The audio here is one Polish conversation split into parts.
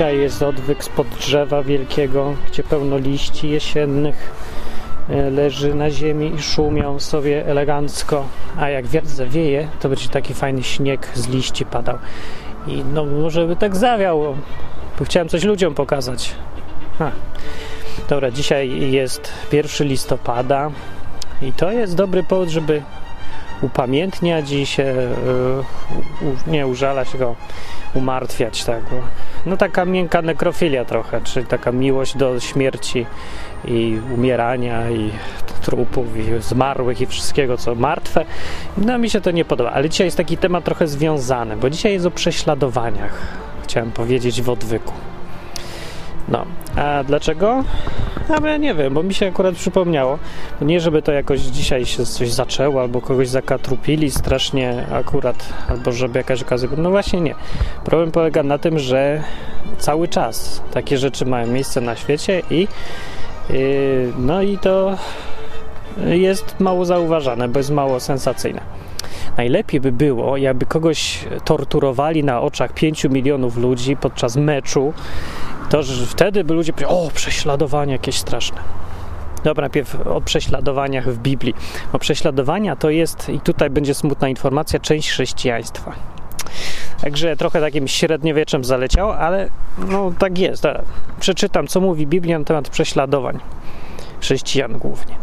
Dzisiaj jest odwyk spod drzewa wielkiego, gdzie pełno liści jesiennych e, leży na ziemi i szumią sobie elegancko. A jak wiatr zawieje, to będzie taki fajny śnieg z liści padał. I no może by tak zawiał, bo chciałem coś ludziom pokazać. Ha. Dobra, dzisiaj jest 1 listopada i to jest dobry powód, żeby upamiętniać i się, e, nie użalać, tylko umartwiać, tak. Bo, no taka miękka nekrofilia trochę, czyli taka miłość do śmierci i umierania i trupów i zmarłych i wszystkiego, co martwe. No mi się to nie podoba, ale dzisiaj jest taki temat trochę związany, bo dzisiaj jest o prześladowaniach, chciałem powiedzieć w odwyku. No, a dlaczego? Ale nie wiem, bo mi się akurat przypomniało. Nie, żeby to jakoś dzisiaj się coś zaczęło, albo kogoś zakatrupili strasznie akurat, albo żeby jakaś okazja. No właśnie nie. Problem polega na tym, że cały czas takie rzeczy mają miejsce na świecie i yy, no i to jest mało zauważane, bo jest mało sensacyjne. Najlepiej by było, jakby kogoś torturowali na oczach 5 milionów ludzi podczas meczu to że wtedy by ludzie powiedzieli, o, prześladowania jakieś straszne. Dobra, najpierw o prześladowaniach w Biblii. O prześladowania to jest, i tutaj będzie smutna informacja, część chrześcijaństwa. Także trochę takim średniowieczem zaleciało, ale no tak jest. Przeczytam, co mówi Biblia na temat prześladowań chrześcijan głównie.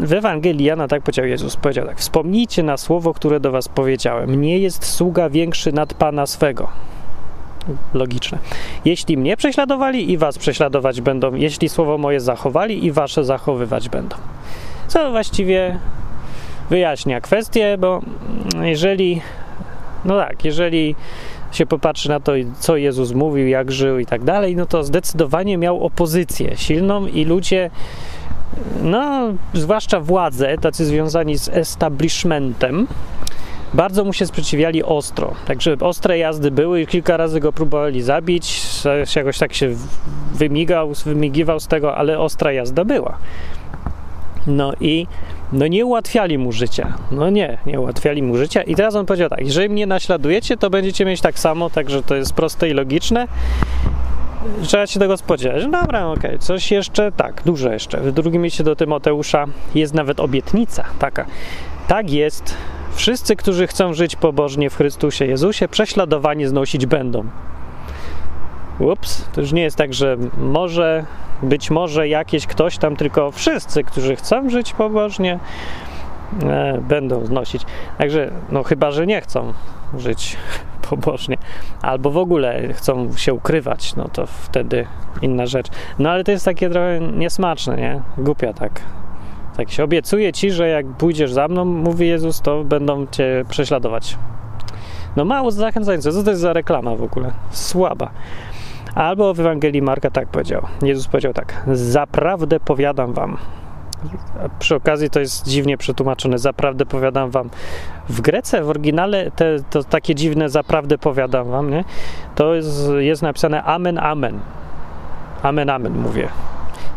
W Ewangelii Jana tak powiedział Jezus, powiedział tak, wspomnijcie na słowo, które do was powiedziałem, nie jest sługa większy nad Pana swego logiczne. Jeśli mnie prześladowali i was prześladować będą, jeśli słowo moje zachowali i wasze zachowywać będą. Co właściwie wyjaśnia kwestię, bo jeżeli, no tak, jeżeli się popatrzy na to, co Jezus mówił, jak żył i tak dalej, no to zdecydowanie miał opozycję silną i ludzie, no, zwłaszcza władze, tacy związani z establishmentem, bardzo mu się sprzeciwiali ostro. Także ostre jazdy były i kilka razy go próbowali zabić. Jakoś tak się wymigał, wymigiwał z tego, ale ostra jazda była. No i no nie ułatwiali mu życia. No nie, nie ułatwiali mu życia. I teraz on powiedział tak, jeżeli mnie naśladujecie, to będziecie mieć tak samo, także to jest proste i logiczne. Trzeba się tego spodziewać. No dobra, okej, okay. coś jeszcze, tak, dużo jeszcze. W drugim liście do Tymoteusza jest nawet obietnica taka. Tak jest, Wszyscy, którzy chcą żyć pobożnie w Chrystusie Jezusie, prześladowanie znosić będą. Ups, to już nie jest tak, że może, być może jakieś ktoś tam, tylko wszyscy, którzy chcą żyć pobożnie, e, będą znosić. Także, no chyba, że nie chcą żyć pobożnie, albo w ogóle chcą się ukrywać, no to wtedy inna rzecz. No ale to jest takie trochę niesmaczne, nie? Głupia tak tak się obiecuje ci, że jak pójdziesz za mną, mówi Jezus, to będą cię prześladować. No mało zachęcające. Co to jest za reklama w ogóle? Słaba. Albo w Ewangelii Marka tak powiedział. Jezus powiedział tak: Zaprawdę powiadam wam. A przy okazji to jest dziwnie przetłumaczone. Zaprawdę powiadam wam. W Grece, w oryginale, te, to takie dziwne zaprawdę powiadam wam, nie? To jest, jest napisane amen, amen. Amen, amen mówię.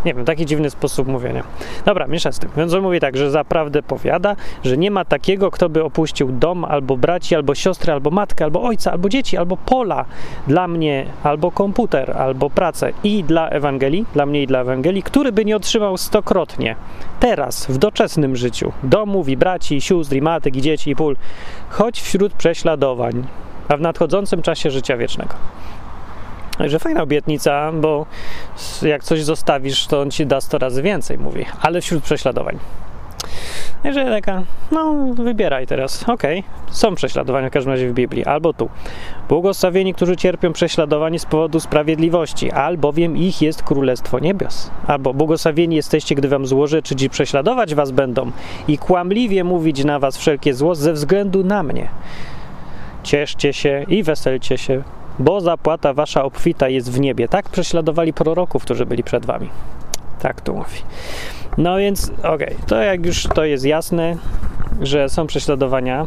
Nie wiem, taki dziwny sposób mówienia. Dobra, miesza z tym. Więc on mówi tak, że zaprawdę powiada, że nie ma takiego, kto by opuścił dom, albo braci, albo siostry, albo matkę, albo ojca, albo dzieci, albo pola dla mnie, albo komputer, albo pracę i dla Ewangelii, dla mnie i dla Ewangelii, który by nie otrzymał stokrotnie teraz, w doczesnym życiu, domów i braci, sióstr, i matek, i dzieci, i pól, choć wśród prześladowań, a w nadchodzącym czasie życia wiecznego. Także fajna obietnica, bo jak coś zostawisz, to on ci da 100 razy więcej, mówi, ale wśród prześladowań. Także taka, no wybieraj teraz. Okej, okay. są prześladowania w każdym razie w Biblii. Albo tu. Błogosławieni, którzy cierpią prześladowanie z powodu sprawiedliwości, albowiem ich jest Królestwo Niebios. Albo błogosławieni jesteście, gdy wam złoży, czyli prześladować was będą i kłamliwie mówić na was wszelkie zło ze względu na mnie. Cieszcie się i weselcie się, bo zapłata wasza obfita jest w niebie. Tak prześladowali proroków, którzy byli przed wami. Tak tu mówi. No więc, okej, okay, to jak już to jest jasne, że są prześladowania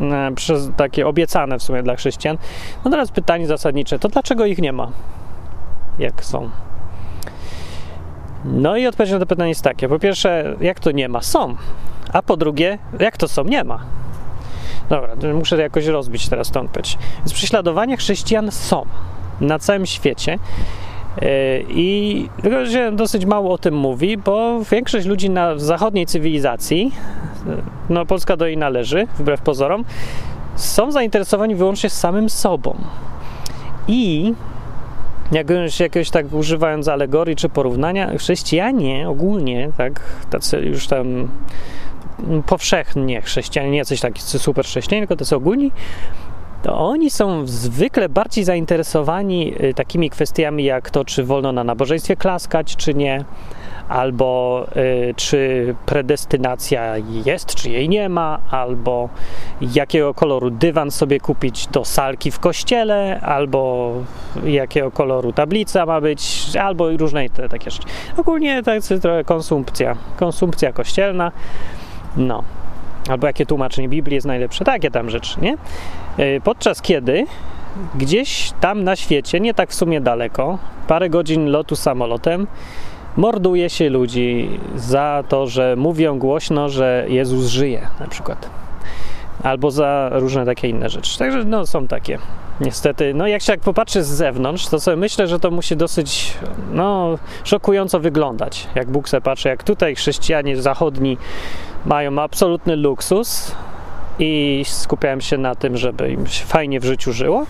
e, przez takie obiecane w sumie dla chrześcijan, no teraz pytanie zasadnicze, to dlaczego ich nie ma? Jak są? No i odpowiedź na to pytanie jest takie. Po pierwsze, jak to nie ma? Są. A po drugie, jak to są? Nie ma. Dobra, muszę jakoś rozbić teraz tą peć. Więc prześladowania chrześcijan są na całym świecie. E, I tylko dosyć mało o tym mówi, bo większość ludzi na zachodniej cywilizacji, no Polska do niej należy, wbrew pozorom, są zainteresowani wyłącznie samym sobą. I jakiegoś, jakiegoś tak używając alegorii czy porównania, chrześcijanie ogólnie, tak, tacy już tam powszechnie chrześcijanie, nie coś taki super chrześcijanie, tylko tacy ogólni, to oni są zwykle bardziej zainteresowani y, takimi kwestiami jak to, czy wolno na nabożeństwie klaskać, czy nie, albo y, czy predestynacja jest, czy jej nie ma, albo jakiego koloru dywan sobie kupić do salki w kościele, albo jakiego koloru tablica ma być, albo różne te, takie rzeczy. Ogólnie to jest trochę konsumpcja, konsumpcja kościelna, no. Albo jakie tłumaczenie Biblii jest najlepsze, takie tam rzeczy, nie? Y, podczas kiedy gdzieś tam na świecie, nie tak w sumie daleko, parę godzin lotu samolotem, morduje się ludzi za to, że mówią głośno, że Jezus żyje, na przykład. Albo za różne takie inne rzeczy. Także no, są takie. Niestety, no jak się jak popatrzy z zewnątrz, to sobie myślę, że to musi dosyć no, szokująco wyglądać. Jak Bóg se patrzy, jak tutaj chrześcijanie zachodni mają absolutny luksus i skupiają się na tym, żeby im się fajnie w życiu żyło,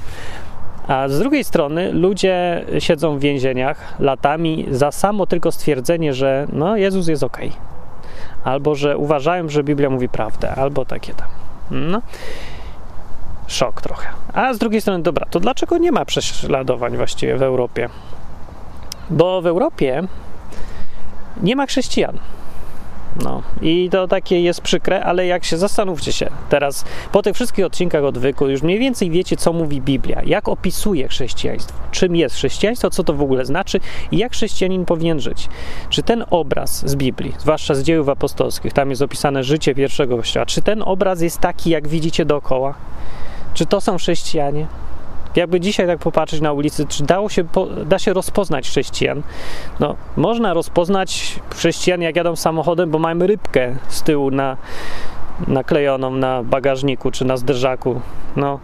a z drugiej strony ludzie siedzą w więzieniach latami za samo tylko stwierdzenie, że no Jezus jest ok. Albo że uważają, że Biblia mówi prawdę, albo takie tam. No. Szok trochę. A z drugiej strony, dobra, to dlaczego nie ma prześladowań właściwie w Europie? Bo w Europie nie ma chrześcijan. No i to takie jest przykre, ale jak się zastanówcie się teraz, po tych wszystkich odcinkach odwyku, już mniej więcej wiecie, co mówi Biblia, jak opisuje chrześcijaństwo, czym jest chrześcijaństwo, co to w ogóle znaczy i jak chrześcijanin powinien żyć. Czy ten obraz z Biblii, zwłaszcza z dziejów apostolskich, tam jest opisane życie pierwszego kościoła, czy ten obraz jest taki, jak widzicie dookoła? Czy to są chrześcijanie? Jakby dzisiaj tak popatrzeć na ulicy, czy dało się, da się rozpoznać chrześcijan? No, można rozpoznać chrześcijan, jak jadą samochodem, bo mamy rybkę z tyłu na, naklejoną na bagażniku czy na zderzaku. No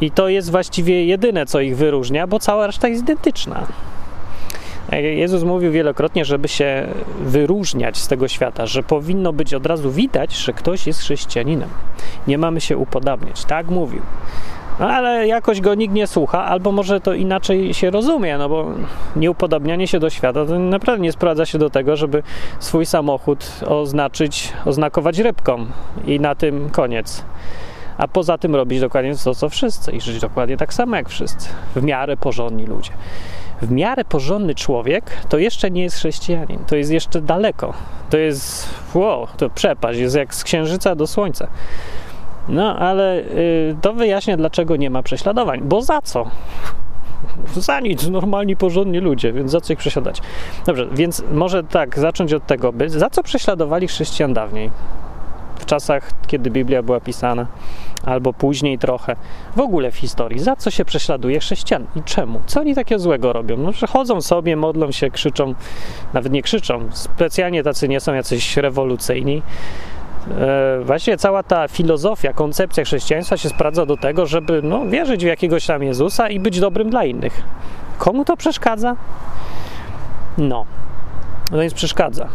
i to jest właściwie jedyne, co ich wyróżnia, bo cała reszta jest identyczna. Jezus mówił wielokrotnie, żeby się wyróżniać z tego świata, że powinno być od razu widać, że ktoś jest chrześcijaninem. Nie mamy się upodabniać. Tak mówił. Ale jakoś go nikt nie słucha, albo może to inaczej się rozumie, no bo nieupodobnianie się do świata to naprawdę nie sprowadza się do tego, żeby swój samochód oznaczyć, oznakować rybką i na tym koniec. A poza tym robić dokładnie to, co wszyscy i żyć dokładnie tak samo jak wszyscy. W miarę porządni ludzie. W miarę porządny człowiek to jeszcze nie jest chrześcijanin, to jest jeszcze daleko. To jest, wow, to przepaść, jest jak z księżyca do słońca. No, ale y, to wyjaśnia, dlaczego nie ma prześladowań. Bo za co? Za nic, normalni, porządni ludzie, więc za co ich przesiadać? Dobrze, więc może tak, zacząć od tego, by, za co prześladowali chrześcijan dawniej? W czasach, kiedy Biblia była pisana, albo później trochę. W ogóle w historii. Za co się prześladuje chrześcijan i czemu? Co oni takiego złego robią? No, że chodzą sobie, modlą się, krzyczą, nawet nie krzyczą, specjalnie tacy nie są jacyś rewolucyjni właśnie cała ta filozofia, koncepcja chrześcijaństwa się sprawdza do tego, żeby no, wierzyć w jakiegoś tam Jezusa i być dobrym dla innych. Komu to przeszkadza? No, no więc przeszkadza.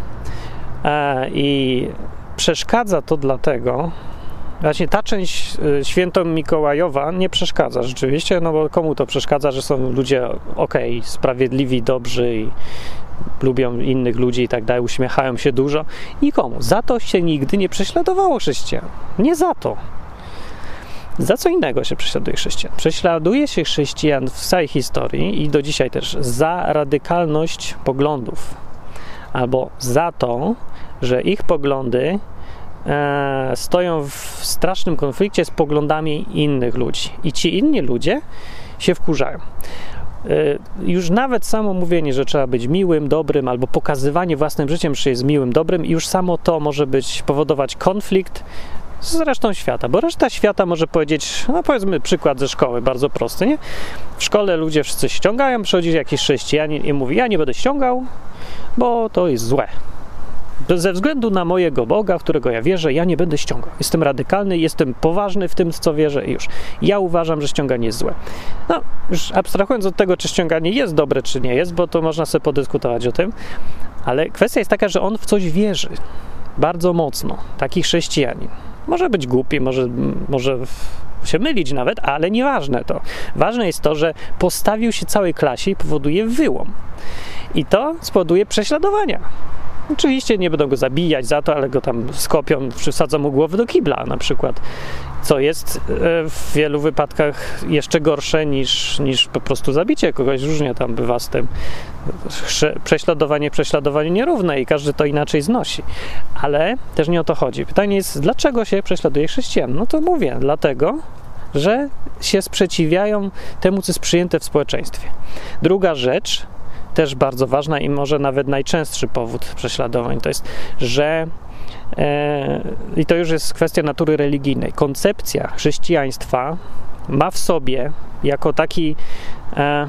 E, I przeszkadza to dlatego, Właśnie ta część e, święto Mikołajowa nie przeszkadza rzeczywiście, no bo komu to przeszkadza, że są ludzie ok, sprawiedliwi, dobrzy i lubią innych ludzi i tak dalej, uśmiechają się dużo. Nikomu. Za to się nigdy nie prześladowało chrześcijan. Nie za to. Za co innego się prześladuje chrześcijan? Prześladuje się chrześcijan w całej historii i do dzisiaj też za radykalność poglądów, albo za to, że ich poglądy stoją w strasznym konflikcie z poglądami innych ludzi. I ci inni ludzie się wkurzają. E, już nawet samo mówienie, że trzeba być miłym, dobrym, albo pokazywanie własnym życiem, że jest miłym, dobrym, już samo to może być powodować konflikt z resztą świata, bo reszta świata może powiedzieć, no powiedzmy przykład ze szkoły, bardzo prosty, nie? W szkole ludzie wszyscy ściągają, przychodzi jakiś chrześcijanin i mówi, ja nie będę ściągał, bo to jest złe. Ze względu na mojego Boga, w którego ja wierzę, ja nie będę ściągał. Jestem radykalny, jestem poważny w tym, co wierzę i już. Ja uważam, że ściąganie jest złe. No, już abstrahując od tego, czy ściąganie jest dobre, czy nie jest, bo to można sobie podyskutować o tym, ale kwestia jest taka, że on w coś wierzy. Bardzo mocno. Taki chrześcijanin. Może być głupi, może, może się mylić nawet, ale nieważne to. Ważne jest to, że postawił się całej klasie i powoduje wyłom. I to spowoduje prześladowania. Oczywiście nie będą go zabijać za to, ale go tam skopią, przysadzą mu głowę do kibla na przykład, co jest e, w wielu wypadkach jeszcze gorsze niż, niż po prostu zabicie kogoś. Różnie tam bywa z tym. Prześladowanie, prześladowanie nierówne i każdy to inaczej znosi. Ale też nie o to chodzi. Pytanie jest, dlaczego się prześladuje chrześcijan? No to mówię, dlatego, że się sprzeciwiają temu, co jest przyjęte w społeczeństwie. Druga rzecz, też bardzo ważna i może nawet najczęstszy powód prześladowań, to jest, że e, i to już jest kwestia natury religijnej. Koncepcja chrześcijaństwa ma w sobie jako taki e,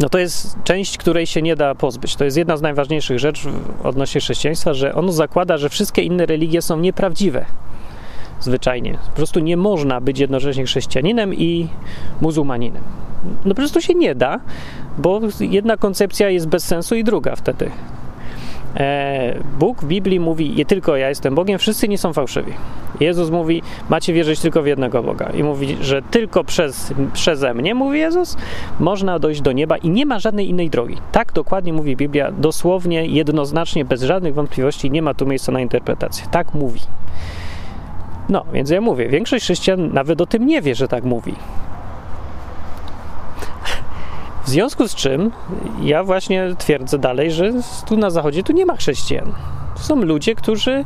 no to jest część, której się nie da pozbyć. To jest jedna z najważniejszych rzeczy odnośnie chrześcijaństwa, że ono zakłada, że wszystkie inne religie są nieprawdziwe. Zwyczajnie. Po prostu nie można być jednocześnie chrześcijaninem i muzułmaninem. No po prostu się nie da, bo jedna koncepcja jest bez sensu i druga wtedy. E, Bóg w Biblii mówi, nie tylko ja jestem Bogiem, wszyscy nie są fałszywi. Jezus mówi, macie wierzyć tylko w jednego Boga. I mówi, że tylko przez, przeze mnie, mówi Jezus, można dojść do nieba i nie ma żadnej innej drogi. Tak dokładnie mówi Biblia, dosłownie, jednoznacznie, bez żadnych wątpliwości, nie ma tu miejsca na interpretację. Tak mówi. No, więc ja mówię, większość chrześcijan nawet o tym nie wie, że tak mówi. W związku z czym ja właśnie twierdzę dalej, że tu na zachodzie tu nie ma chrześcijan. To są ludzie, którzy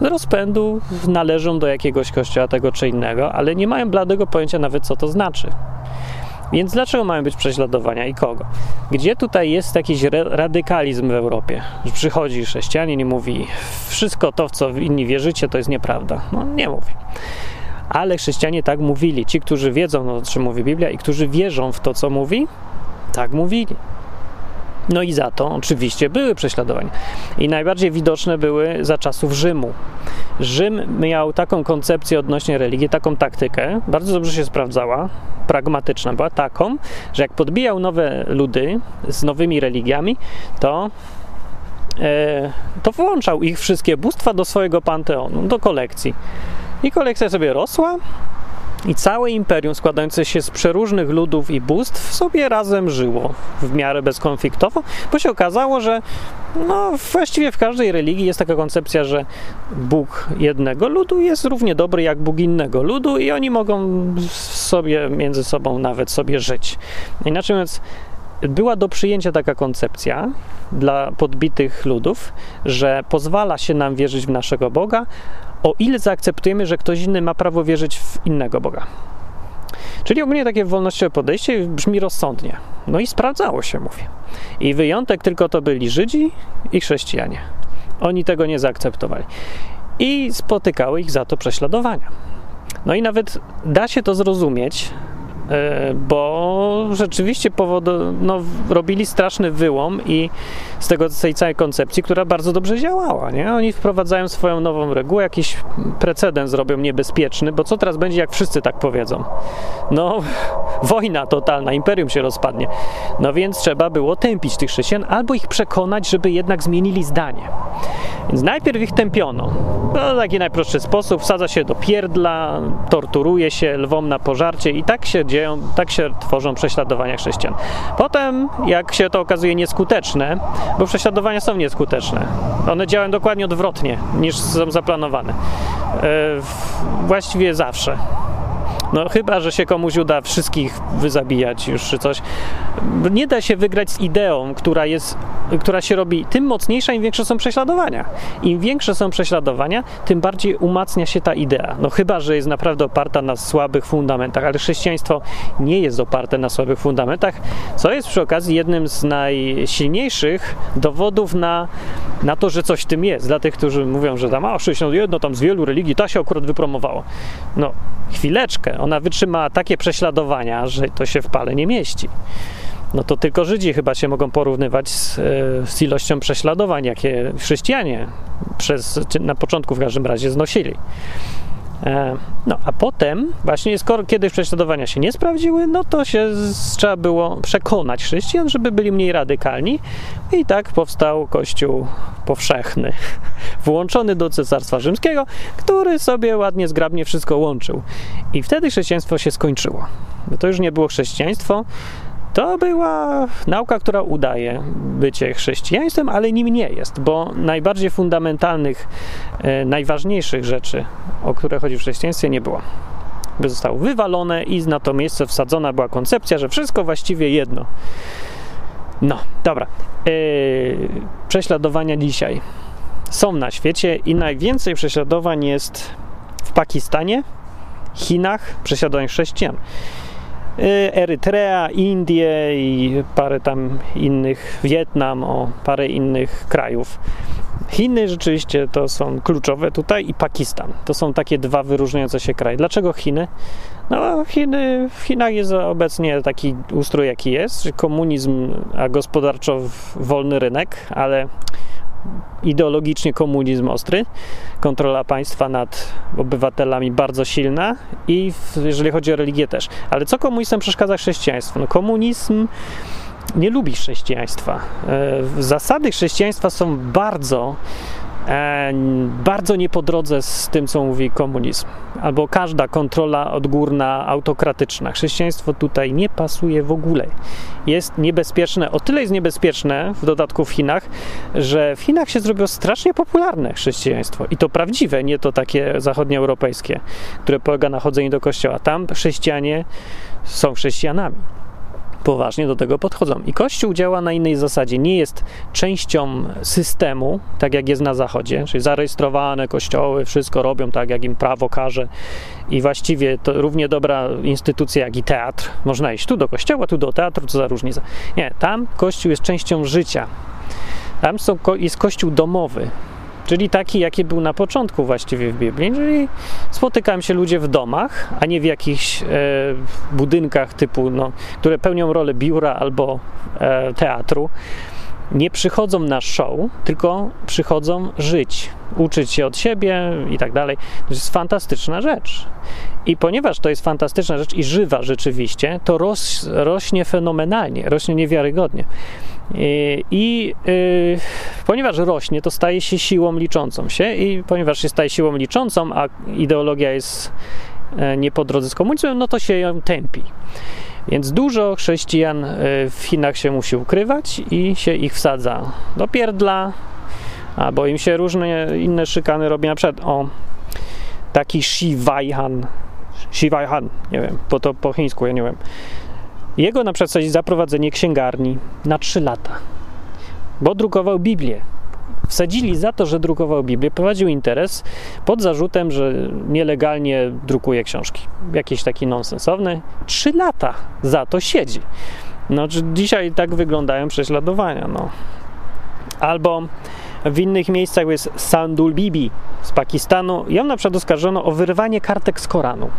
z rozpędu należą do jakiegoś kościoła tego czy innego, ale nie mają bladego pojęcia nawet co to znaczy. Więc dlaczego mają być prześladowania i kogo? Gdzie tutaj jest jakiś radykalizm w Europie? Że przychodzi chrześcijanin i mówi, wszystko to, w co inni wierzycie, to jest nieprawda. No nie mówi. Ale chrześcijanie tak mówili. Ci, którzy wiedzą, o czym mówi Biblia i którzy wierzą w to, co mówi, tak mówili. No i za to oczywiście były prześladowania. I najbardziej widoczne były za czasów Rzymu. Rzym miał taką koncepcję odnośnie religii, taką taktykę, bardzo dobrze się sprawdzała, pragmatyczna była, taką, że jak podbijał nowe ludy z nowymi religiami, to e, to włączał ich wszystkie bóstwa do swojego panteonu, do kolekcji. I kolekcja sobie rosła, i całe imperium składające się z przeróżnych ludów i bóstw sobie razem żyło w miarę bezkonfliktowo, bo się okazało, że no, właściwie w każdej religii jest taka koncepcja, że Bóg jednego ludu jest równie dobry jak Bóg innego ludu i oni mogą sobie między sobą nawet sobie żyć. Inaczej mówiąc, była do przyjęcia taka koncepcja dla podbitych ludów, że pozwala się nam wierzyć w naszego Boga, o ile zaakceptujemy, że ktoś inny ma prawo wierzyć w innego Boga. Czyli ogólnie takie wolnościowe podejście brzmi rozsądnie. No i sprawdzało się, mówię. I wyjątek tylko to byli Żydzi i chrześcijanie. Oni tego nie zaakceptowali. I spotykały ich za to prześladowania. No i nawet da się to zrozumieć, bo rzeczywiście powodu, no, robili straszny wyłom i z tego tej całej koncepcji, która bardzo dobrze działała. Nie? Oni wprowadzają swoją nową regułę, jakiś precedens robią niebezpieczny, bo co teraz będzie, jak wszyscy tak powiedzą? No, wojna totalna, imperium się rozpadnie. No więc trzeba było tępić tych chrześcijan albo ich przekonać, żeby jednak zmienili zdanie. Więc najpierw ich tępiono. No, taki najprostszy sposób, wsadza się do pierdla, torturuje się lwom na pożarcie i tak się dzieją, tak się tworzą prześladowania chrześcijan. Potem, jak się to okazuje nieskuteczne, bo prześladowania są nieskuteczne, one działają dokładnie odwrotnie niż są zaplanowane. E, właściwie zawsze. No chyba, że się komuś uda wszystkich wyzabijać już czy coś. Nie da się wygrać z ideą, która jest, która się robi tym mocniejsza, im większe są prześladowania. Im większe są prześladowania, tym bardziej umacnia się ta idea. No chyba, że jest naprawdę oparta na słabych fundamentach, ale chrześcijaństwo nie jest oparte na słabych fundamentach, co jest przy okazji jednym z najsilniejszych dowodów na, na to, że coś w tym jest. Dla tych, którzy mówią, że tam a 61, tam z wielu religii, ta się akurat wypromowało. No, chwileczkę, ona wytrzymała takie prześladowania, że to się w pale nie mieści. no to tylko Żydzi chyba się mogą porównywać z, e, z ilością prześladowań, jakie chrześcijanie przez, na początku w każdym razie znosili. E, no, a potem, właśnie skoro kiedyś prześladowania się nie sprawdziły, no to się trzeba było przekonać chrześcijan, żeby byli mniej radykalni, i tak powstał Kościół powszechny, włączony do Cesarstwa Rzymskiego, który sobie ładnie, zgrabnie wszystko łączył. I wtedy chrześcijaństwo się skończyło. To już nie było chrześcijaństwo, to była nauka, która udaje bycie chrześcijaństwem, ale nim nie jest, bo najbardziej fundamentalnych, najważniejszych rzeczy, o które chodzi w chrześcijaństwie, nie było. By zostało wywalone i na to miejsce wsadzona była koncepcja, że wszystko właściwie jedno. No, dobra. E, prześladowania dzisiaj są na świecie i najwięcej prześladowań jest w Pakistanie, Chinach, prześladowań chrześcijan. Y, Erytrea, Indie i parę tam innych, Wietnam, o parę innych krajów. Chiny rzeczywiście to są kluczowe tutaj i Pakistan. To są takie dwa wyróżniające się kraje. Dlaczego Chiny? No, Chiny, w Chinach jest obecnie taki ustrój, jaki jest, komunizm, a gospodarczo wolny rynek, ale ideologicznie komunizm ostry, kontrola państwa nad obywatelami bardzo silna i jeżeli chodzi o religię też. Ale co komunistom przeszkadza chrześcijaństwo? No komunizm nie lubi chrześcijaństwa. E, zasady chrześcijaństwa są bardzo bardzo nie po drodze z tym, co mówi komunizm, albo każda kontrola odgórna, autokratyczna. Chrześcijaństwo tutaj nie pasuje w ogóle. Jest niebezpieczne, o tyle jest niebezpieczne, w dodatku w Chinach, że w Chinach się zrobiło strasznie popularne chrześcijaństwo. I to prawdziwe, nie to takie zachodnioeuropejskie, które polega na chodzeniu do kościoła. Tam chrześcijanie są chrześcijanami poważnie do tego podchodzą. I Kościół działa na innej zasadzie. Nie jest częścią systemu, tak jak jest na Zachodzie, czyli zarejestrowane kościoły, wszystko robią tak, jak im prawo każe. I właściwie to równie dobra instytucja jak i teatr. Można iść tu do kościoła, tu do teatru, co za różnica. Nie, tam Kościół jest częścią życia. Tam są, jest Kościół domowy, czyli taki, jaki był na początku właściwie w Biblii, czyli spotykają się ludzie w domach, a nie w jakichś e, budynkach typu, no, które pełnią rolę biura albo e, teatru. Nie przychodzą na show, tylko przychodzą żyć, uczyć się od siebie i tak dalej. To jest fantastyczna rzecz. I ponieważ to jest fantastyczna rzecz i żywa rzeczywiście, to rośnie fenomenalnie, rośnie niewiarygodnie. I, y, ponieważ rośnie, to staje się siłą liczącą się, i ponieważ się staje siłą liczącą, a ideologia jest e, nie po drodze z komunizmem, no to się ją tępi. Więc dużo chrześcijan e, w Chinach się musi ukrywać i się ich wsadza do pierdla, albo im się różne inne szykany robi. Na przykład o taki Shivaihan, Shivaihan, nie wiem, bo to po chińsku, ja nie wiem jego na przykład za prowadzenie księgarni na 3 lata, bo drukował Biblię. Wsadzili za to, że drukował Biblię, prowadził interes pod zarzutem, że nielegalnie drukuje książki. Jakieś taki nonsensowny. Trzy lata za to siedzi. No, dzisiaj tak wyglądają prześladowania. No. Albo w innych miejscach jest Sandul Bibi z Pakistanu. Ją na przykład oskarżono o wyrwanie kartek z Koranu.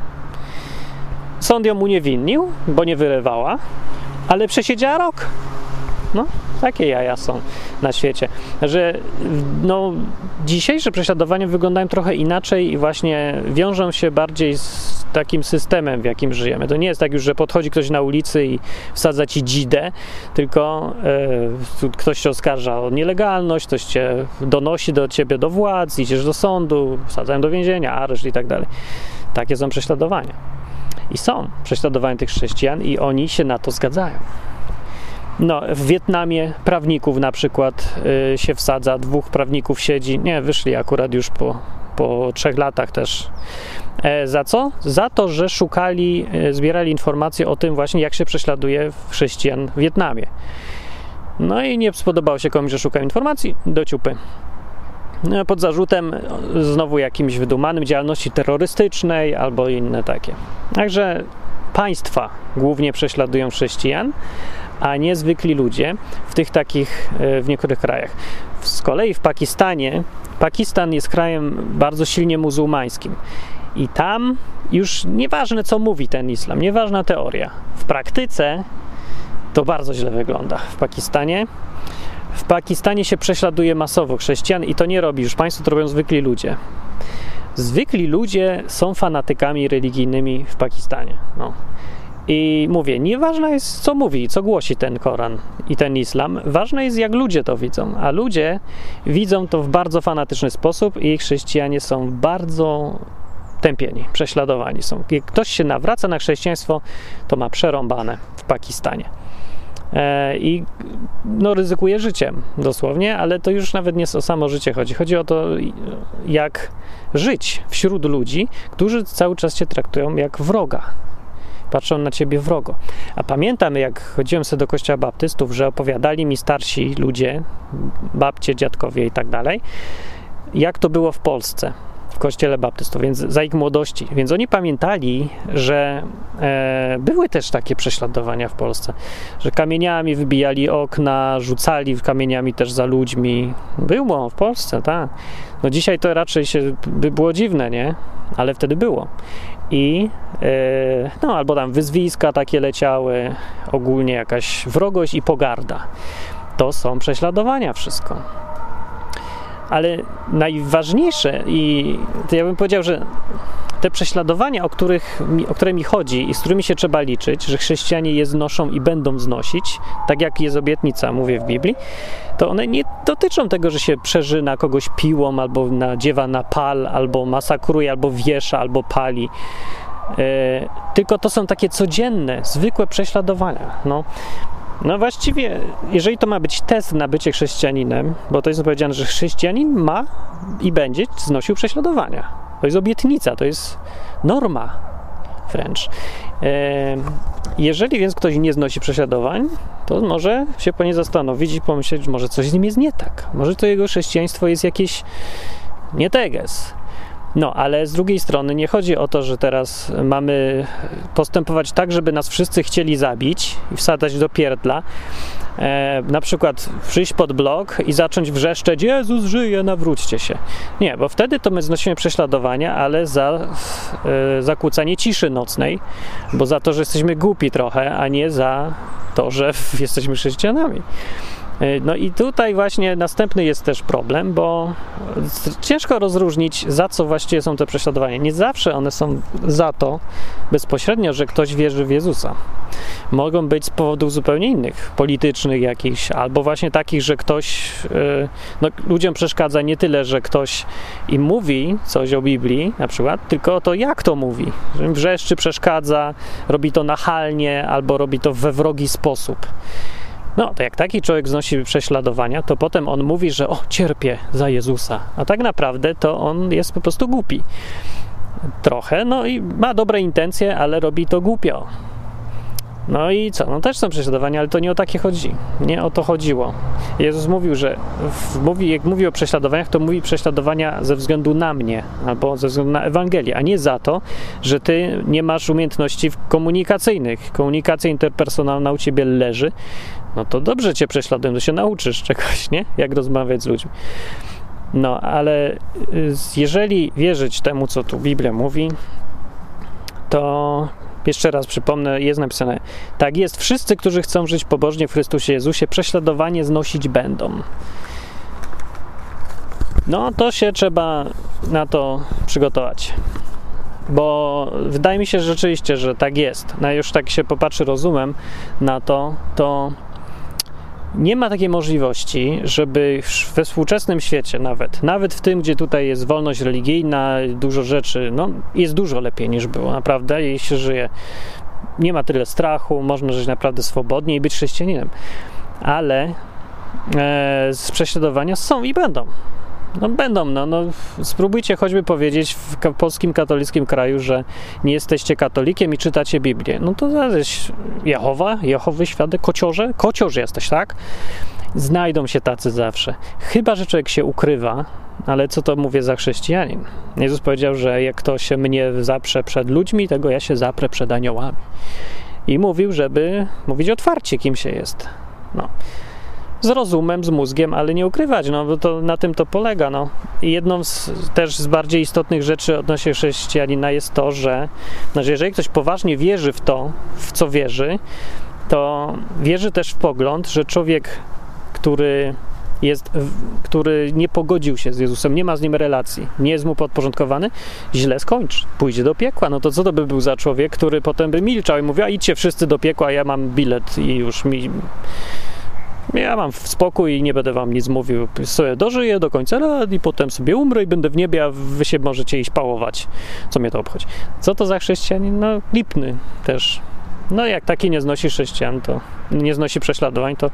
Sąd ją uniewinnił, bo nie wyrywała, ale przesiedziała rok. No, takie jaja są na świecie. Że no, dzisiejsze prześladowania wyglądają trochę inaczej i właśnie wiążą się bardziej z takim systemem, w jakim żyjemy. To nie jest tak już, że podchodzi ktoś na ulicy i wsadza ci dzidę, tylko e, ktoś się oskarża o nielegalność, ktoś cię donosi do ciebie do władz, idziesz do sądu, wsadzają do więzienia, areszt i tak dalej. Takie są prześladowania. I są prześladowania tych chrześcijan i oni się na to zgadzają. No, w Wietnamie prawników na przykład y, się wsadza, dwóch prawników siedzi, nie, wyszli akurat już po, po trzech latach też. E, za co? Za to, że szukali, e, zbierali informacje o tym właśnie, jak się prześladuje chrześcijan w Wietnamie. No i nie spodobało się komuś, że szukają informacji, do ciupy. No, pod zarzutem znowu jakimś wydumanym działalności terrorystycznej albo inne takie. Także państwa głównie prześladują chrześcijan, a nie zwykli ludzie w tych takich, e, w niektórych krajach. Z kolei w Pakistanie, Pakistan jest krajem bardzo silnie muzułmańskim i tam już nieważne co mówi ten islam, nieważna teoria. W praktyce to bardzo źle wygląda w Pakistanie. W Pakistanie się prześladuje masowo chrześcijan i to nie robi już państwo, to robią zwykli ludzie. Zwykli ludzie są fanatykami religijnymi w Pakistanie. No. I mówię, nieważne jest, co mówi, co głosi ten Koran i ten islam, ważne jest, jak ludzie to widzą. A ludzie widzą to w bardzo fanatyczny sposób i chrześcijanie są bardzo tępieni, prześladowani są. Jak ktoś się nawraca na chrześcijaństwo, to ma przerąbane w Pakistanie. E, I no, ryzykuje życiem dosłownie, ale to już nawet nie o samo życie chodzi. Chodzi o to, jak żyć wśród ludzi, którzy cały czas cię traktują jak wroga. Patrzą na ciebie wrogo. A pamiętam, jak chodziłem sobie do kościoła baptystów, że opowiadali mi starsi ludzie, babcie, dziadkowie i tak dalej, jak to było w Polsce w kościele baptystów, więc za ich młodości. Więc oni pamiętali, że e, były też takie prześladowania w Polsce, że kamieniami wybijali okna, rzucali kamieniami też za ludźmi. Było w Polsce, tak. No dzisiaj to raczej się by było dziwne, nie? Ale wtedy było. I e, no albo tam wyzwiska takie leciały, ogólnie jakaś wrogość i pogarda. To są prześladowania wszystko. Ale najważniejsze i ja bym powiedział, że te prześladowania, o, których, o które mi chodzi i z którymi się trzeba liczyć, że chrześcijanie je znoszą i będą znosić, tak jak jest obietnica, mówię w Biblii, to one nie dotyczą tego, że się przeżyna kogoś piłą, albo nadziewa na pal, albo masakruje, albo wiesza, albo pali. Yy, tylko to są takie codzienne, zwykłe prześladowania. No. No właściwie, jeżeli to ma być test na bycie chrześcijaninem, bo to jest powiedziane, że chrześcijanin ma i będzie znosił prześladowania. To jest obietnica, to jest norma wręcz. Jeżeli więc ktoś nie znosi prześladowań, to może się po nie zastanowić i pomyśleć, może coś z nim jest nie tak. Może to jego chrześcijaństwo jest jakieś nie teges. No, ale z drugiej strony nie chodzi o to, że teraz mamy postępować tak, żeby nas wszyscy chcieli zabić i wsadzać do pierdla. E, na przykład przyjść pod blok i zacząć wrzeszczeć Jezus żyje, nawróćcie się. Nie, bo wtedy to my znosimy prześladowania, ale za e, zakłócanie ciszy nocnej, bo za to, że jesteśmy głupi trochę, a nie za to, że jesteśmy chrześcijanami. E, no i tutaj właśnie następny jest też problem, bo ciężko rozróżnić, za co właściwie są te prześladowania. Nie zawsze one są za to bezpośrednio, że ktoś wierzy w Jezusa. Mogą być z powodów zupełnie innych, politycznych jakichś, albo właśnie takich, że ktoś, e, no, ludziom przeszkadza nie tyle, że ktoś im mówi coś o Biblii na przykład, tylko to, jak to mówi. Że im wrzeszczy, przeszkadza, robi to nachalnie, albo robi to we wrogi sposób. No, to jak taki człowiek znosi prześladowania, to potem on mówi, że o, cierpię za Jezusa, a tak naprawdę to on jest po prostu głupi. Trochę, no i ma dobre intencje, ale robi to głupio. No i co? No też są prześladowania, ale to nie o takie chodzi. Nie o to chodziło. Jezus mówił, że w, mówi, jak mówi o prześladowaniach, to mówi prześladowania ze względu na mnie albo ze względu na Ewangelię, a nie za to, że ty nie masz umiejętności komunikacyjnych. Komunikacja interpersonalna u ciebie leży. No to dobrze cię prześladują, to się nauczysz czegoś, nie? Jak rozmawiać z ludźmi. No, ale y, jeżeli wierzyć temu, co tu Biblia mówi, to jeszcze raz przypomnę, jest napisane: Tak jest, wszyscy, którzy chcą żyć pobożnie w Chrystusie Jezusie, prześladowanie znosić będą. No, to się trzeba na to przygotować. Bo wydaje mi się rzeczywiście, że tak jest. No już tak się popatrzy rozumem na to, to nie ma takiej możliwości, żeby we współczesnym świecie nawet, nawet w tym, gdzie tutaj jest wolność religijna, dużo rzeczy, no jest dużo lepiej niż było, naprawdę, jeśli się żyje. Nie ma tyle strachu, można żyć naprawdę swobodnie i być chrześcijaninem. Ale e, z prześladowania są i będą. No będą, no, no spróbujcie choćby powiedzieć w polskim katolickim kraju, że nie jesteście katolikiem i czytacie Biblię. No to jesteś Jehowa, Jehowy świadek, kociorze, kociorz jesteś, tak? Znajdą się tacy zawsze. Chyba, że człowiek się ukrywa, ale co to mówię za chrześcijanin? Jezus powiedział, że jak kto się mnie zaprze przed ludźmi, tego ja się zaprę przed aniołami. I mówił, żeby mówić otwarcie, kim się jest. No z rozumem, z mózgiem, ale nie ukrywać, no bo to na tym to polega, no. I jedną z, też z bardziej istotnych rzeczy odnośnie chrześcijanina jest to, że, że jeżeli ktoś poważnie wierzy w to, w co wierzy, to wierzy też w pogląd, że człowiek, który jest, który nie pogodził się z Jezusem, nie ma z nim relacji, nie jest mu podporządkowany, źle skończy, pójdzie do piekła. No to co to by był za człowiek, który potem by milczał i mówił, a idźcie wszyscy do piekła, ja mam bilet i już mi... Ja mam spokój i nie będę wam nic mówił. Sobie dożyję do końca lat i potem sobie umrę i będę w niebie, a wy się możecie iść pałować. Co mnie to obchodzi? Co to za chrześcijanin? No lipny też. No jak taki nie znosi chrześcijan, to nie znosi prześladowań, to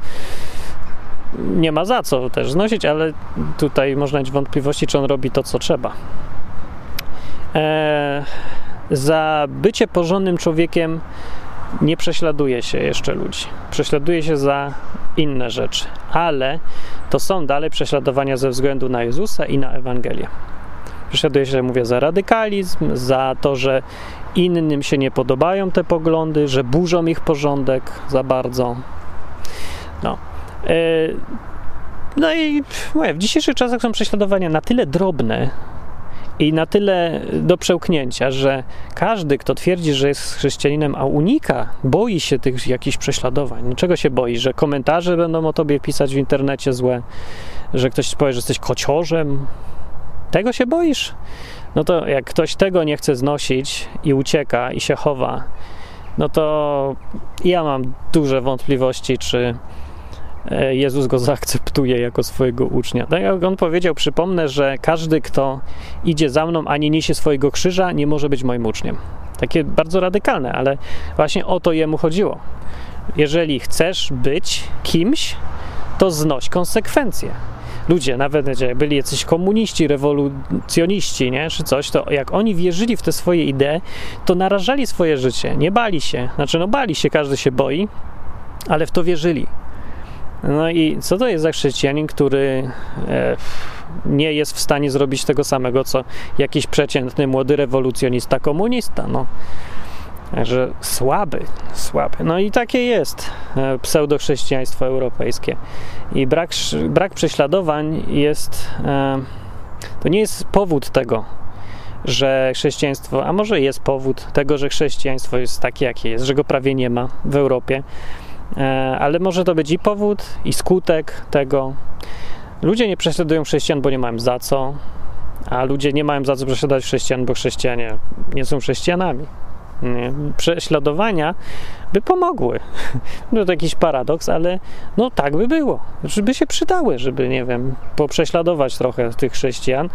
nie ma za co też znosić, ale tutaj można mieć wątpliwości, czy on robi to, co trzeba. Eee, za bycie porządnym człowiekiem nie prześladuje się jeszcze ludzi. Prześladuje się za inne rzeczy, ale to są dalej prześladowania ze względu na Jezusa i na Ewangelię. Prześladuje się, mówię, za radykalizm, za to, że innym się nie podobają te poglądy, że burzą ich porządek za bardzo. No. E, no i mówię, w dzisiejszych czasach są prześladowania na tyle drobne i na tyle do przełknięcia, że każdy, kto twierdzi, że jest chrześcijaninem, a unika, boi się tych jakichś prześladowań. No czego się boi? Że komentarze będą o tobie pisać w internecie złe, że ktoś powie, że jesteś kociorzem. Tego się boisz? No to jak ktoś tego nie chce znosić i ucieka i się chowa, no to ja mam duże wątpliwości, czy Jezus go zaakceptuje jako swojego ucznia. Tak jak on powiedział, przypomnę, że każdy, kto idzie za mną, a nie niesie swojego krzyża, nie może być moim uczniem. Takie bardzo radykalne, ale właśnie o to jemu chodziło. Jeżeli chcesz być kimś, to znoś konsekwencje. Ludzie, nawet jak byli jacyś komuniści, rewolucjoniści, nie, czy coś, to jak oni wierzyli w te swoje idee, to narażali swoje życie, nie bali się. Znaczy, no bali się, każdy się boi, ale w to wierzyli. No i co to jest za chrześcijanin, który e, nie jest w stanie zrobić tego samego, co jakiś przeciętny młody rewolucjonista komunista? No. Także słaby, słaby. No i takie jest e, pseudochrześcijaństwo europejskie. I brak, brak prześladowań jest. E, to nie jest powód tego, że chrześcijaństwo, a może jest powód tego, że chrześcijaństwo jest takie, jakie jest, że go prawie nie ma w Europie ale może to być i powód, i skutek tego. Ludzie nie prześladują chrześcijan, bo nie mają za co, a ludzie nie mają za co prześladować chrześcijan, bo chrześcijanie nie są chrześcijanami. Nie? Prześladowania by pomogły. No to jakiś paradoks, ale no tak by było. Żeby się przydały, żeby, nie wiem, poprześladować trochę tych chrześcijan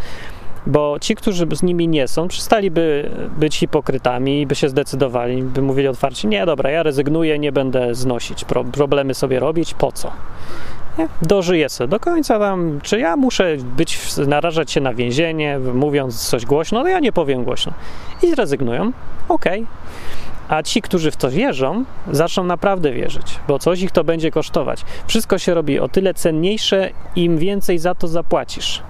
bo ci, którzy z nimi nie są, przestaliby być hipokrytami i by się zdecydowali, by mówili otwarcie, nie, dobra, ja rezygnuję, nie będę znosić, pro, problemy sobie robić, po co? Nie? Dożyję sobie do końca tam, czy ja muszę być, narażać się na więzienie, mówiąc coś głośno, no ja nie powiem głośno. I zrezygnują, okej. Okay. A ci, którzy w to wierzą, zaczną naprawdę wierzyć, bo coś ich to będzie kosztować. Wszystko się robi o tyle cenniejsze, im więcej za to zapłacisz.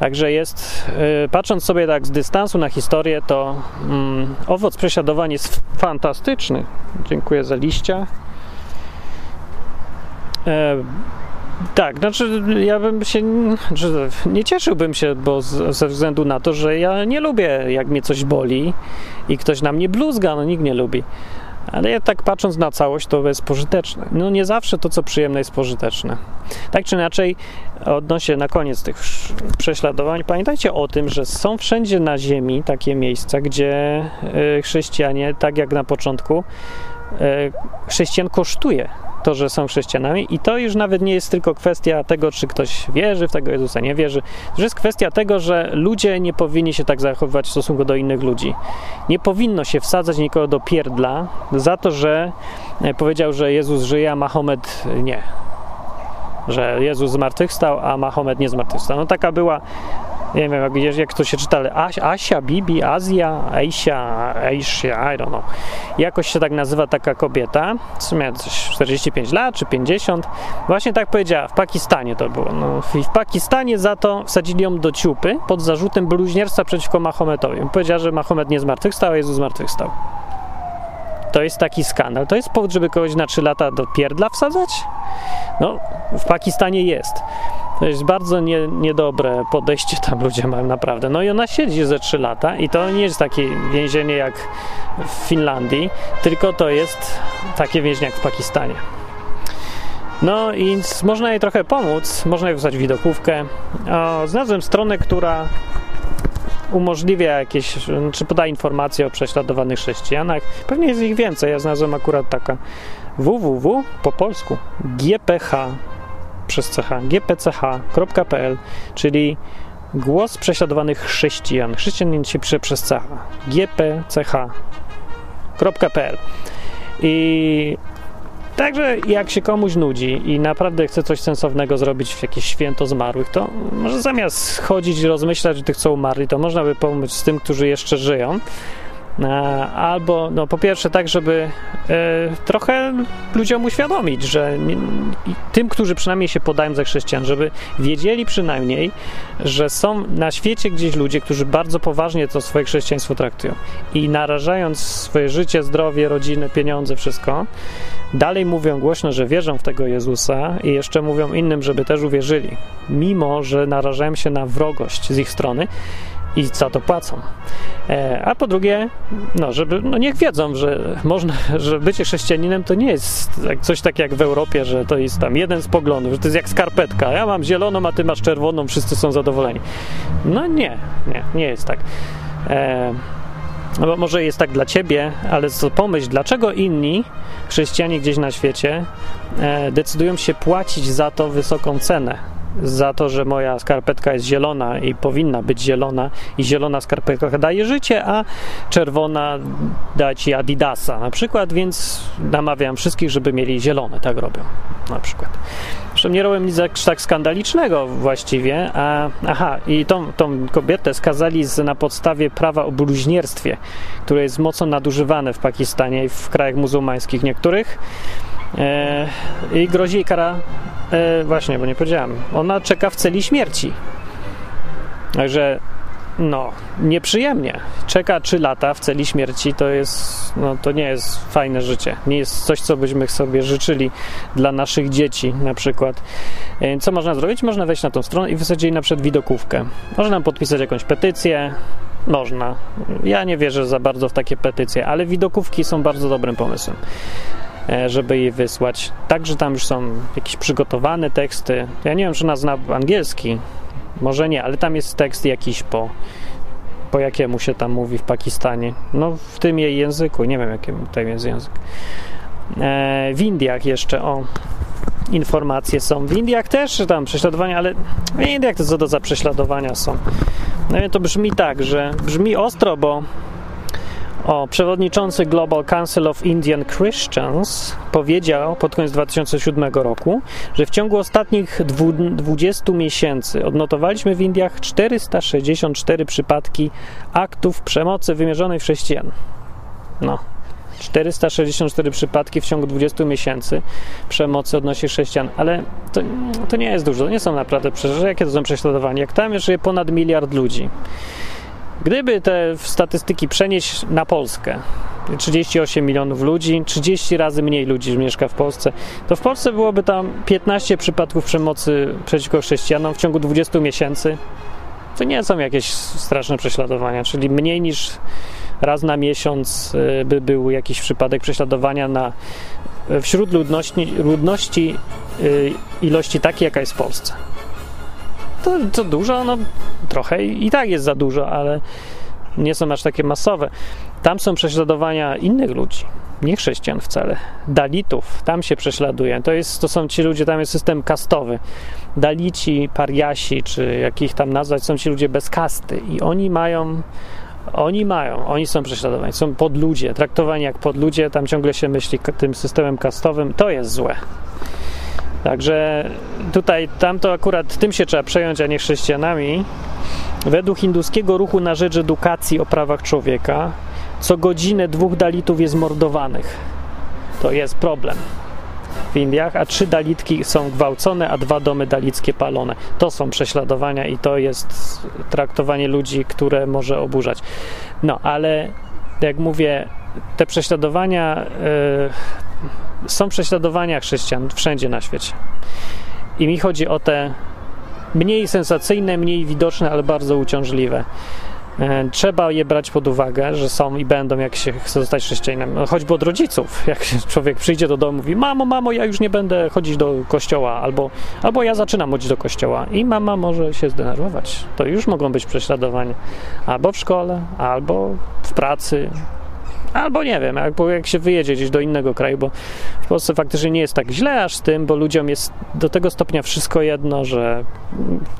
Także jest, y, patrząc sobie tak z dystansu na historię, to mm, owoc prześladowań jest fantastyczny. Dziękuję za liścia. E, tak, znaczy ja bym się znaczy, nie cieszyłbym się, bo z, ze względu na to, że ja nie lubię, jak mnie coś boli i ktoś na mnie bluzga, no nikt nie lubi. Ale ja tak patrząc na całość, to jest pożyteczne. No nie zawsze to, co przyjemne, jest pożyteczne. Tak czy inaczej, odnośnie na koniec tych prześladowań, pamiętajcie o tym, że są wszędzie na ziemi takie miejsca, gdzie e, chrześcijanie, tak jak na początku, e, chrześcijan kosztuje to, że są chrześcijanami i to już nawet nie jest tylko kwestia tego, czy ktoś wierzy w tego Jezusa, nie wierzy. To jest kwestia tego, że ludzie nie powinni się tak zachowywać w stosunku do innych ludzi. Nie powinno się wsadzać nikogo do pierdla za to, że e, powiedział, że Jezus żyje, a Mahomet nie że Jezus zmartwychwstał, a Mahomet nie zmartwychwstał. No taka była nie wiem, jak, jak to się czyta, ale Asia, Bibi, Azja, Aisha, Aisha, I don't know. Jakoś się tak nazywa taka kobieta, w sumie 45 lat czy 50. Właśnie tak powiedziała, w Pakistanie to było. No, w Pakistanie za to wsadzili ją do ciupy pod zarzutem bluźnierstwa przeciwko Mahometowi. Powiedziała, że Mahomet nie zmartwychwstał, a Jezus zmartwychwstał. To jest taki skandal. To jest powód, żeby kogoś na 3 lata do pierdla wsadzać? No, w Pakistanie jest. To jest bardzo nie, niedobre podejście tam ludzie mają naprawdę. No i ona siedzi ze 3 lata i to nie jest takie więzienie jak w Finlandii, tylko to jest takie więzienie jak w Pakistanie. No i można jej trochę pomóc, można jej wysłać widokówkę. O, znalazłem stronę, która umożliwia jakieś, czy poda informacje o prześladowanych chrześcijanach. Pewnie jest ich więcej. Ja znalazłem akurat taka www po polsku gph przez ch gpch.pl, czyli głos prześladowanych chrześcijan. Chrześcijanin się pisze przez ch gpch.pl i Także jak się komuś nudzi i naprawdę chce coś sensownego zrobić w jakieś święto zmarłych, to może zamiast chodzić i rozmyślać o tych, co umarli, to można by pomóc z tym, którzy jeszcze żyją. E, albo, no po pierwsze, tak, żeby e, trochę ludziom uświadomić, że nie, tym, którzy przynajmniej się podają za chrześcijan, żeby wiedzieli przynajmniej, że są na świecie gdzieś ludzie, którzy bardzo poważnie to swoje chrześcijaństwo traktują i narażając swoje życie, zdrowie, rodziny, pieniądze, wszystko, dalej mówią głośno, że wierzą w tego Jezusa i jeszcze mówią innym, żeby też uwierzyli, mimo że narażają się na wrogość z ich strony i za to płacą. E, a po drugie, no, żeby, no niech wiedzą, że można, że bycie chrześcijaninem to nie jest coś takiego jak w Europie, że to jest tam jeden z poglądów, że to jest jak skarpetka. Ja mam zieloną, a ty masz czerwoną, wszyscy są zadowoleni. No nie, nie, nie jest tak. E, no może jest tak dla ciebie, ale pomyśl, dlaczego inni chrześcijanie gdzieś na świecie e, decydują się płacić za to wysoką cenę za to, że moja skarpetka jest zielona i powinna być zielona i zielona skarpetka daje życie, a czerwona da ci Adidasa na przykład, więc namawiam wszystkich, żeby mieli zielone, tak robią na przykład. Zresztą nie robią nic tak skandalicznego właściwie, a aha, i tą, tą kobietę skazali z, na podstawie prawa o bluźnierstwie, które jest mocno nadużywane w Pakistanie i w krajach muzułmańskich niektórych E, I grozi jej kara, e, właśnie, bo nie powiedziałem, ona czeka w celi śmierci. Także no, nieprzyjemnie. Czeka 3 lata w celi śmierci, to jest, no, to nie jest fajne życie. Nie jest coś, co byśmy sobie życzyli dla naszych dzieci na przykład. E, co można zrobić? Można wejść na tą stronę i wysłać jej na przykład widokówkę. Można podpisać jakąś petycję, można. Ja nie wierzę za bardzo w takie petycje, ale widokówki są bardzo dobrym pomysłem. E, żeby je wysłać. Także tam już są jakieś przygotowane teksty. Ja nie wiem, czy ona zna angielski. Może nie, ale tam jest tekst jakiś po, po jakiemu się tam mówi w Pakistanie. No, w tym jej języku. Nie wiem, jaki tam jest język. E, w Indiach jeszcze, o, informacje są. W Indiach też tam prześladowania, ale w Indiach to co to za prześladowania są? No to brzmi tak, że brzmi ostro, bo o, przewodniczący Global Council of Indian Christians powiedział pod koniec 2007 roku, że w ciągu ostatnich 20 miesięcy odnotowaliśmy w Indiach 464 przypadki aktów przemocy wymierzonej w chrześcijan. No, 464 przypadki w ciągu 20 miesięcy przemocy odnośnie chrześcijan, ale to, to nie jest dużo, to nie są naprawdę przeżycia. Jakie to są prześladowania? Jak tam żyje ponad miliard ludzi. Gdyby te statystyki przenieść na Polskę, 38 milionów ludzi, 30 razy mniej ludzi mieszka w Polsce, to w Polsce byłoby tam 15 przypadków przemocy przeciwko chrześcijanom w ciągu 20 miesięcy. To nie są jakieś straszne prześladowania, czyli mniej niż raz na miesiąc y, by był jakiś przypadek prześladowania na, wśród ludności, ludności y, ilości takiej, jaka jest w Polsce. To, dużo, no trochę i tak jest za dużo, ale nie są aż takie masowe. Tam są prześladowania innych ludzi, nie chrześcijan wcale. Dalitów, tam się prześladuje. To, jest, to są ci ludzie, tam jest system kastowy. Dalici, pariasi, czy jakich tam nazwać, są ci ludzie bez kasty i oni mają oni mają, oni są prześladowani, są podludzie, traktowani jak podludzie, tam ciągle się myśli tym systemem kastowym, to jest złe. Także tutaj, tamto akurat tym się trzeba przejąć, a nie chrześcijanami. Według hinduskiego ruchu na rzecz edukacji o prawach człowieka, co godzinę dwóch dalitów jest mordowanych. To jest problem w Indiach, a trzy dalitki są gwałcone, a dwa domy dalickie palone. To są prześladowania i to jest traktowanie ludzi, które może oburzać. No, ale jak mówię, te prześladowania są prześladowania chrześcijan wszędzie na świecie. I mi chodzi o te mniej sensacyjne, mniej widoczne, ale bardzo uciążliwe. E, trzeba je brać pod uwagę, że są i będą, jak się chce zostać chrześcijaninem. No, choćby od rodziców. Jak człowiek przyjdzie do domu i mówi, mamo, mamo, ja już nie będę chodzić do kościoła, albo, albo ja zaczynam chodzić do kościoła i mama może się zdenerwować. To już mogą być prześladowania. Albo w szkole, albo w pracy, Albo nie wiem, jak, jak się wyjedzie gdzieś do innego kraju, bo w Polsce faktycznie nie jest tak źle aż z tym, bo ludziom jest do tego stopnia wszystko jedno, że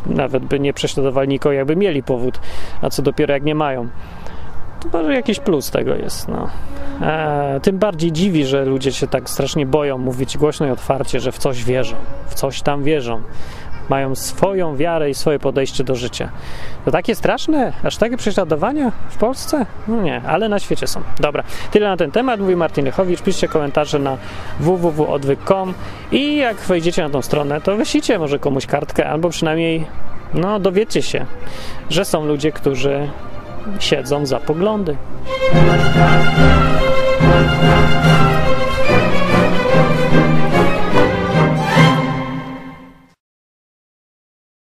nawet by nie prześladowali nikogo, jakby mieli powód, a co dopiero jak nie mają. Może jakiś plus tego jest. No. E, tym bardziej dziwi, że ludzie się tak strasznie boją mówić głośno i otwarcie, że w coś wierzą, w coś tam wierzą mają swoją wiarę i swoje podejście do życia. To takie straszne? Aż takie prześladowania w Polsce? No nie, ale na świecie są. Dobra, tyle na ten temat. Mówi Martin Lechowicz. Piszcie komentarze na www.odwyk.com i jak wejdziecie na tą stronę, to wyślijcie może komuś kartkę, albo przynajmniej no, dowiecie się, że są ludzie, którzy siedzą za poglądy.